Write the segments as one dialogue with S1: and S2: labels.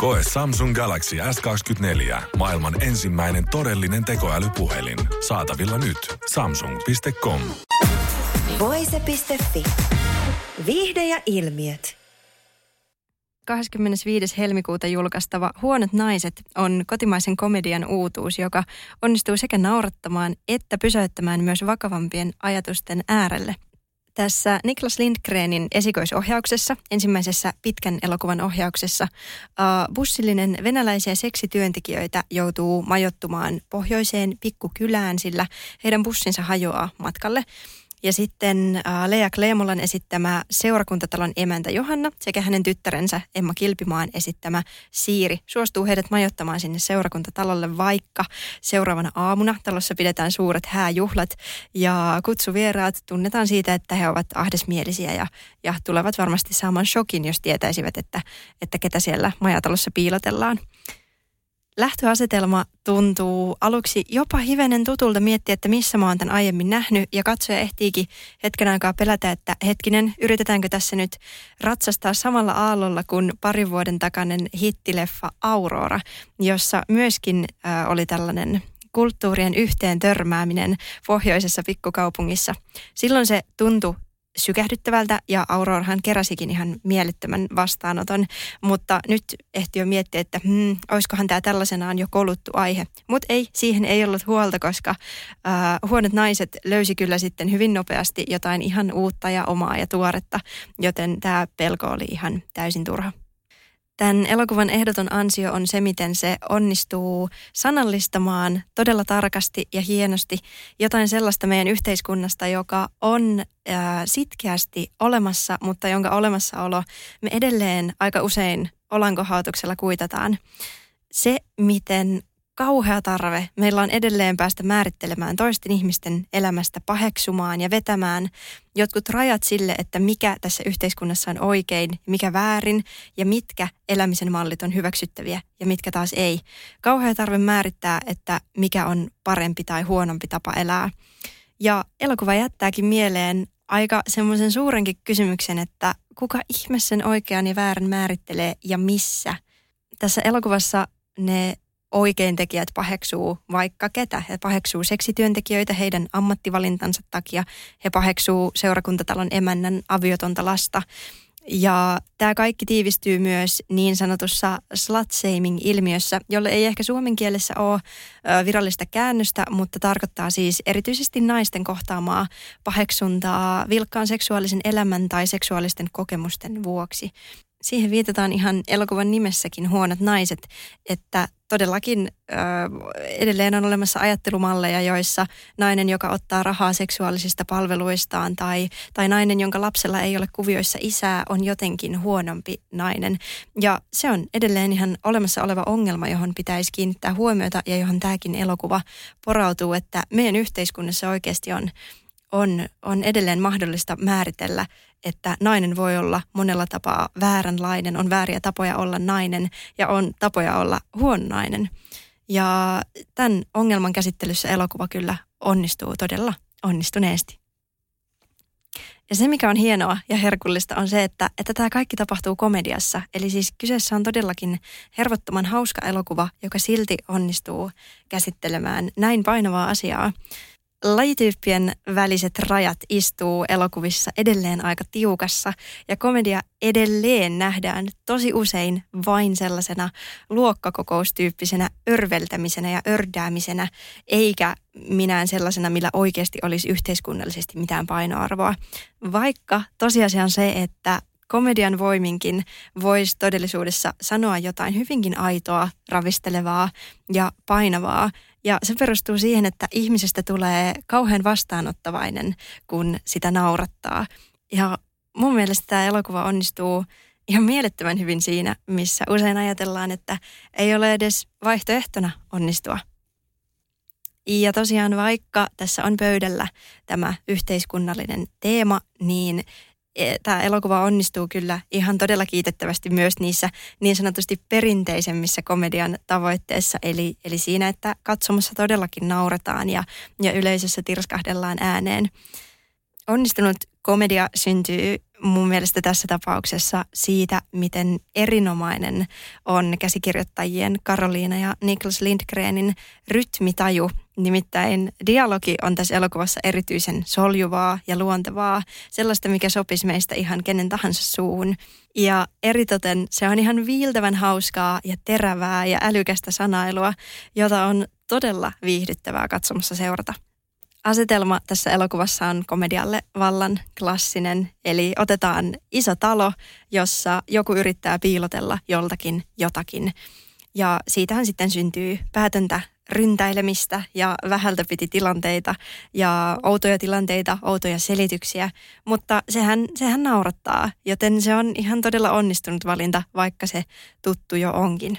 S1: Koe Samsung Galaxy S24. Maailman ensimmäinen todellinen tekoälypuhelin. Saatavilla nyt. Samsung.com.
S2: Voise.fi. Viihde ja ilmiöt.
S3: 25. helmikuuta julkaistava Huonot naiset on kotimaisen komedian uutuus, joka onnistuu sekä naurattamaan että pysäyttämään myös vakavampien ajatusten äärelle. Tässä Niklas Lindgrenin esikoisohjauksessa, ensimmäisessä pitkän elokuvan ohjauksessa, bussillinen venäläisiä seksityöntekijöitä joutuu majottumaan pohjoiseen pikkukylään, sillä heidän bussinsa hajoaa matkalle – ja sitten äh, Lea Kleemolan esittämä seurakuntatalon emäntä Johanna sekä hänen tyttärensä Emma Kilpimaan esittämä Siiri suostuu heidät majoittamaan sinne seurakuntatalolle, vaikka seuraavana aamuna talossa pidetään suuret hääjuhlat. Ja kutsuvieraat tunnetaan siitä, että he ovat ahdesmielisiä ja, ja tulevat varmasti saamaan shokin, jos tietäisivät, että, että ketä siellä majatalossa piilotellaan lähtöasetelma tuntuu aluksi jopa hivenen tutulta miettiä, että missä mä oon tämän aiemmin nähnyt. Ja katsoja ehtiikin hetken aikaa pelätä, että hetkinen, yritetäänkö tässä nyt ratsastaa samalla aallolla kuin parin vuoden takainen hittileffa Aurora, jossa myöskin äh, oli tällainen kulttuurien yhteen törmääminen pohjoisessa pikkukaupungissa. Silloin se tuntui sykähdyttävältä ja Aurorahan keräsikin ihan mielettömän vastaanoton, mutta nyt ehti jo miettiä, että hmm, olisikohan tämä tällaisenaan jo koluttu aihe. Mutta ei, siihen ei ollut huolta, koska äh, huonot naiset löysi kyllä sitten hyvin nopeasti jotain ihan uutta ja omaa ja tuoretta, joten tämä pelko oli ihan täysin turha. Tämän elokuvan ehdoton ansio on se, miten se onnistuu sanallistamaan todella tarkasti ja hienosti jotain sellaista meidän yhteiskunnasta, joka on ää, sitkeästi olemassa, mutta jonka olemassaolo me edelleen aika usein olankohautuksella kuitataan. Se, miten kauhea tarve meillä on edelleen päästä määrittelemään toisten ihmisten elämästä, paheksumaan ja vetämään jotkut rajat sille, että mikä tässä yhteiskunnassa on oikein, mikä väärin ja mitkä elämisen mallit on hyväksyttäviä ja mitkä taas ei. Kauhea tarve määrittää, että mikä on parempi tai huonompi tapa elää. Ja elokuva jättääkin mieleen aika semmoisen suurenkin kysymyksen, että kuka ihme sen oikean ja väärän määrittelee ja missä. Tässä elokuvassa ne oikein tekijät paheksuu vaikka ketä. He paheksuu seksityöntekijöitä heidän ammattivalintansa takia. He paheksuu seurakuntatalon emännän aviotonta lasta. Ja tämä kaikki tiivistyy myös niin sanotussa slut-shaming-ilmiössä, jolle ei ehkä suomen kielessä ole virallista käännöstä, mutta tarkoittaa siis erityisesti naisten kohtaamaa paheksuntaa vilkkaan seksuaalisen elämän tai seksuaalisten kokemusten vuoksi siihen viitataan ihan elokuvan nimessäkin huonot naiset, että todellakin ö, edelleen on olemassa ajattelumalleja, joissa nainen, joka ottaa rahaa seksuaalisista palveluistaan tai, tai nainen, jonka lapsella ei ole kuvioissa isää, on jotenkin huonompi nainen. Ja se on edelleen ihan olemassa oleva ongelma, johon pitäisi kiinnittää huomiota ja johon tämäkin elokuva porautuu, että meidän yhteiskunnassa oikeasti on, on, on edelleen mahdollista määritellä että nainen voi olla monella tapaa vääränlainen, on vääriä tapoja olla nainen ja on tapoja olla huono nainen. Ja tämän ongelman käsittelyssä elokuva kyllä onnistuu todella onnistuneesti. Ja se, mikä on hienoa ja herkullista, on se, että, että tämä kaikki tapahtuu komediassa. Eli siis kyseessä on todellakin hervottoman hauska elokuva, joka silti onnistuu käsittelemään näin painavaa asiaa lajityyppien väliset rajat istuu elokuvissa edelleen aika tiukassa ja komedia edelleen nähdään tosi usein vain sellaisena luokkakokoustyyppisenä örveltämisenä ja ördäämisenä, eikä minään sellaisena, millä oikeasti olisi yhteiskunnallisesti mitään painoarvoa. Vaikka tosiasia on se, että komedian voiminkin voisi todellisuudessa sanoa jotain hyvinkin aitoa, ravistelevaa ja painavaa. Ja se perustuu siihen, että ihmisestä tulee kauhean vastaanottavainen, kun sitä naurattaa. Ja mun mielestä tämä elokuva onnistuu ihan mielettömän hyvin siinä, missä usein ajatellaan, että ei ole edes vaihtoehtona onnistua. Ja tosiaan vaikka tässä on pöydällä tämä yhteiskunnallinen teema, niin tämä elokuva onnistuu kyllä ihan todella kiitettävästi myös niissä niin sanotusti perinteisemmissä komedian tavoitteissa, eli, eli siinä, että katsomassa todellakin nauretaan ja, ja yleisössä tirskahdellaan ääneen. Onnistunut komedia syntyy mun mielestä tässä tapauksessa siitä, miten erinomainen on käsikirjoittajien Karoliina ja Niklas Lindgrenin rytmitaju. Nimittäin dialogi on tässä elokuvassa erityisen soljuvaa ja luontevaa, sellaista, mikä sopisi meistä ihan kenen tahansa suuhun. Ja eritoten se on ihan viiltävän hauskaa ja terävää ja älykästä sanailua, jota on todella viihdyttävää katsomassa seurata. Asetelma tässä elokuvassa on komedialle vallan klassinen, eli otetaan iso talo, jossa joku yrittää piilotella joltakin jotakin. Ja siitähän sitten syntyy päätöntä ryntäilemistä ja vähältä piti tilanteita ja outoja tilanteita, outoja selityksiä, mutta sehän, sehän naurattaa, joten se on ihan todella onnistunut valinta, vaikka se tuttu jo onkin.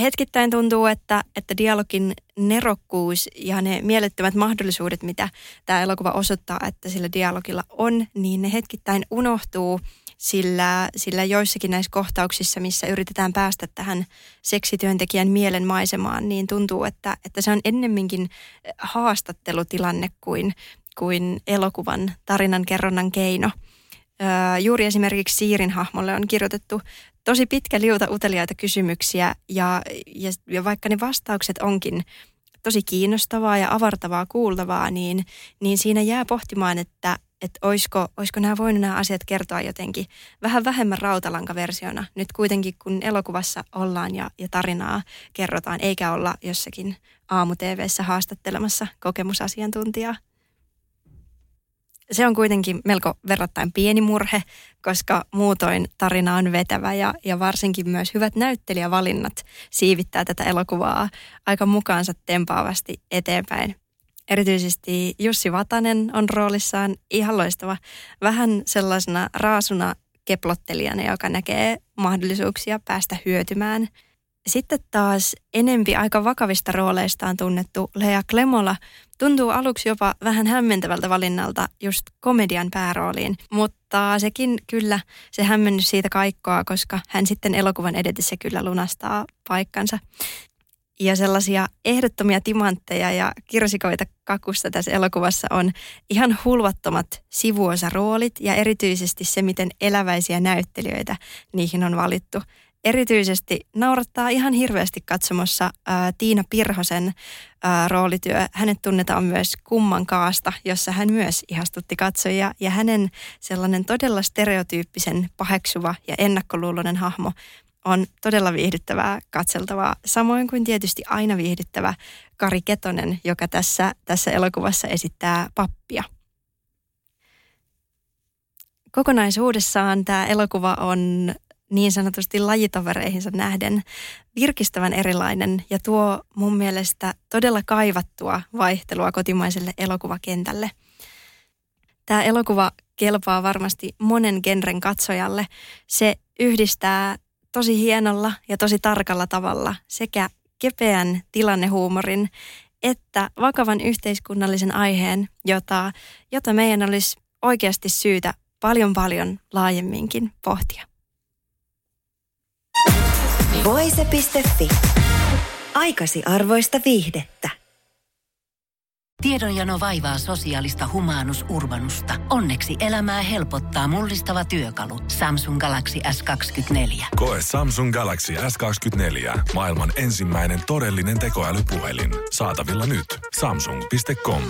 S3: Hetkittäin tuntuu, että, että dialogin nerokkuus ja ne mielettömät mahdollisuudet, mitä tämä elokuva osoittaa, että sillä dialogilla on, niin ne hetkittäin unohtuu, sillä, sillä joissakin näissä kohtauksissa, missä yritetään päästä tähän seksityöntekijän mielen maisemaan, niin tuntuu, että, että se on ennemminkin haastattelutilanne kuin, kuin elokuvan tarinan kerronnan keino. Öö, juuri esimerkiksi Siirin hahmolle on kirjoitettu tosi pitkä liuta uteliaita kysymyksiä ja, ja, ja vaikka ne vastaukset onkin tosi kiinnostavaa ja avartavaa kuultavaa, niin, niin siinä jää pohtimaan, että, että olisiko, olisiko nämä voinut nämä asiat kertoa jotenkin vähän vähemmän rautalankaversiona. Nyt kuitenkin kun elokuvassa ollaan ja, ja tarinaa kerrotaan, eikä olla jossakin aamu haastattelemassa kokemusasiantuntijaa se on kuitenkin melko verrattain pieni murhe, koska muutoin tarina on vetävä ja, ja varsinkin myös hyvät näyttelijävalinnat siivittää tätä elokuvaa aika mukaansa tempaavasti eteenpäin. Erityisesti Jussi Vatanen on roolissaan ihan loistava, vähän sellaisena raasuna keplottelijana, joka näkee mahdollisuuksia päästä hyötymään – sitten taas enempi aika vakavista rooleistaan tunnettu Lea Klemola tuntuu aluksi jopa vähän hämmentävältä valinnalta just komedian päärooliin, mutta sekin kyllä se hämmennys siitä kaikkoa, koska hän sitten elokuvan edetessä kyllä lunastaa paikkansa. Ja sellaisia ehdottomia timantteja ja kirsikoita kakusta tässä elokuvassa on ihan hulvattomat sivuosaroolit ja erityisesti se, miten eläväisiä näyttelijöitä niihin on valittu erityisesti naurattaa ihan hirveästi katsomassa ää, Tiina Pirhosen ää, roolityö. Hänet tunnetaan myös Kumman kaasta, jossa hän myös ihastutti katsojia ja hänen sellainen todella stereotyyppisen paheksuva ja ennakkoluuloinen hahmo on todella viihdyttävää katseltavaa, samoin kuin tietysti aina viihdyttävä Kari Ketonen, joka tässä, tässä elokuvassa esittää pappia. Kokonaisuudessaan tämä elokuva on niin sanotusti lajitovereihinsa nähden virkistävän erilainen ja tuo mun mielestä todella kaivattua vaihtelua kotimaiselle elokuvakentälle. Tämä elokuva kelpaa varmasti monen genren katsojalle. Se yhdistää tosi hienolla ja tosi tarkalla tavalla sekä kepeän tilannehuumorin että vakavan yhteiskunnallisen aiheen, jota, jota meidän olisi oikeasti syytä paljon paljon laajemminkin pohtia.
S2: Voise.fi. Aikasi arvoista viihdettä.
S4: Tiedonjano vaivaa sosiaalista humanus urbanusta. Onneksi elämää helpottaa mullistava työkalu. Samsung Galaxy S24.
S1: Koe Samsung Galaxy S24. Maailman ensimmäinen todellinen tekoälypuhelin. Saatavilla nyt. Samsung.com.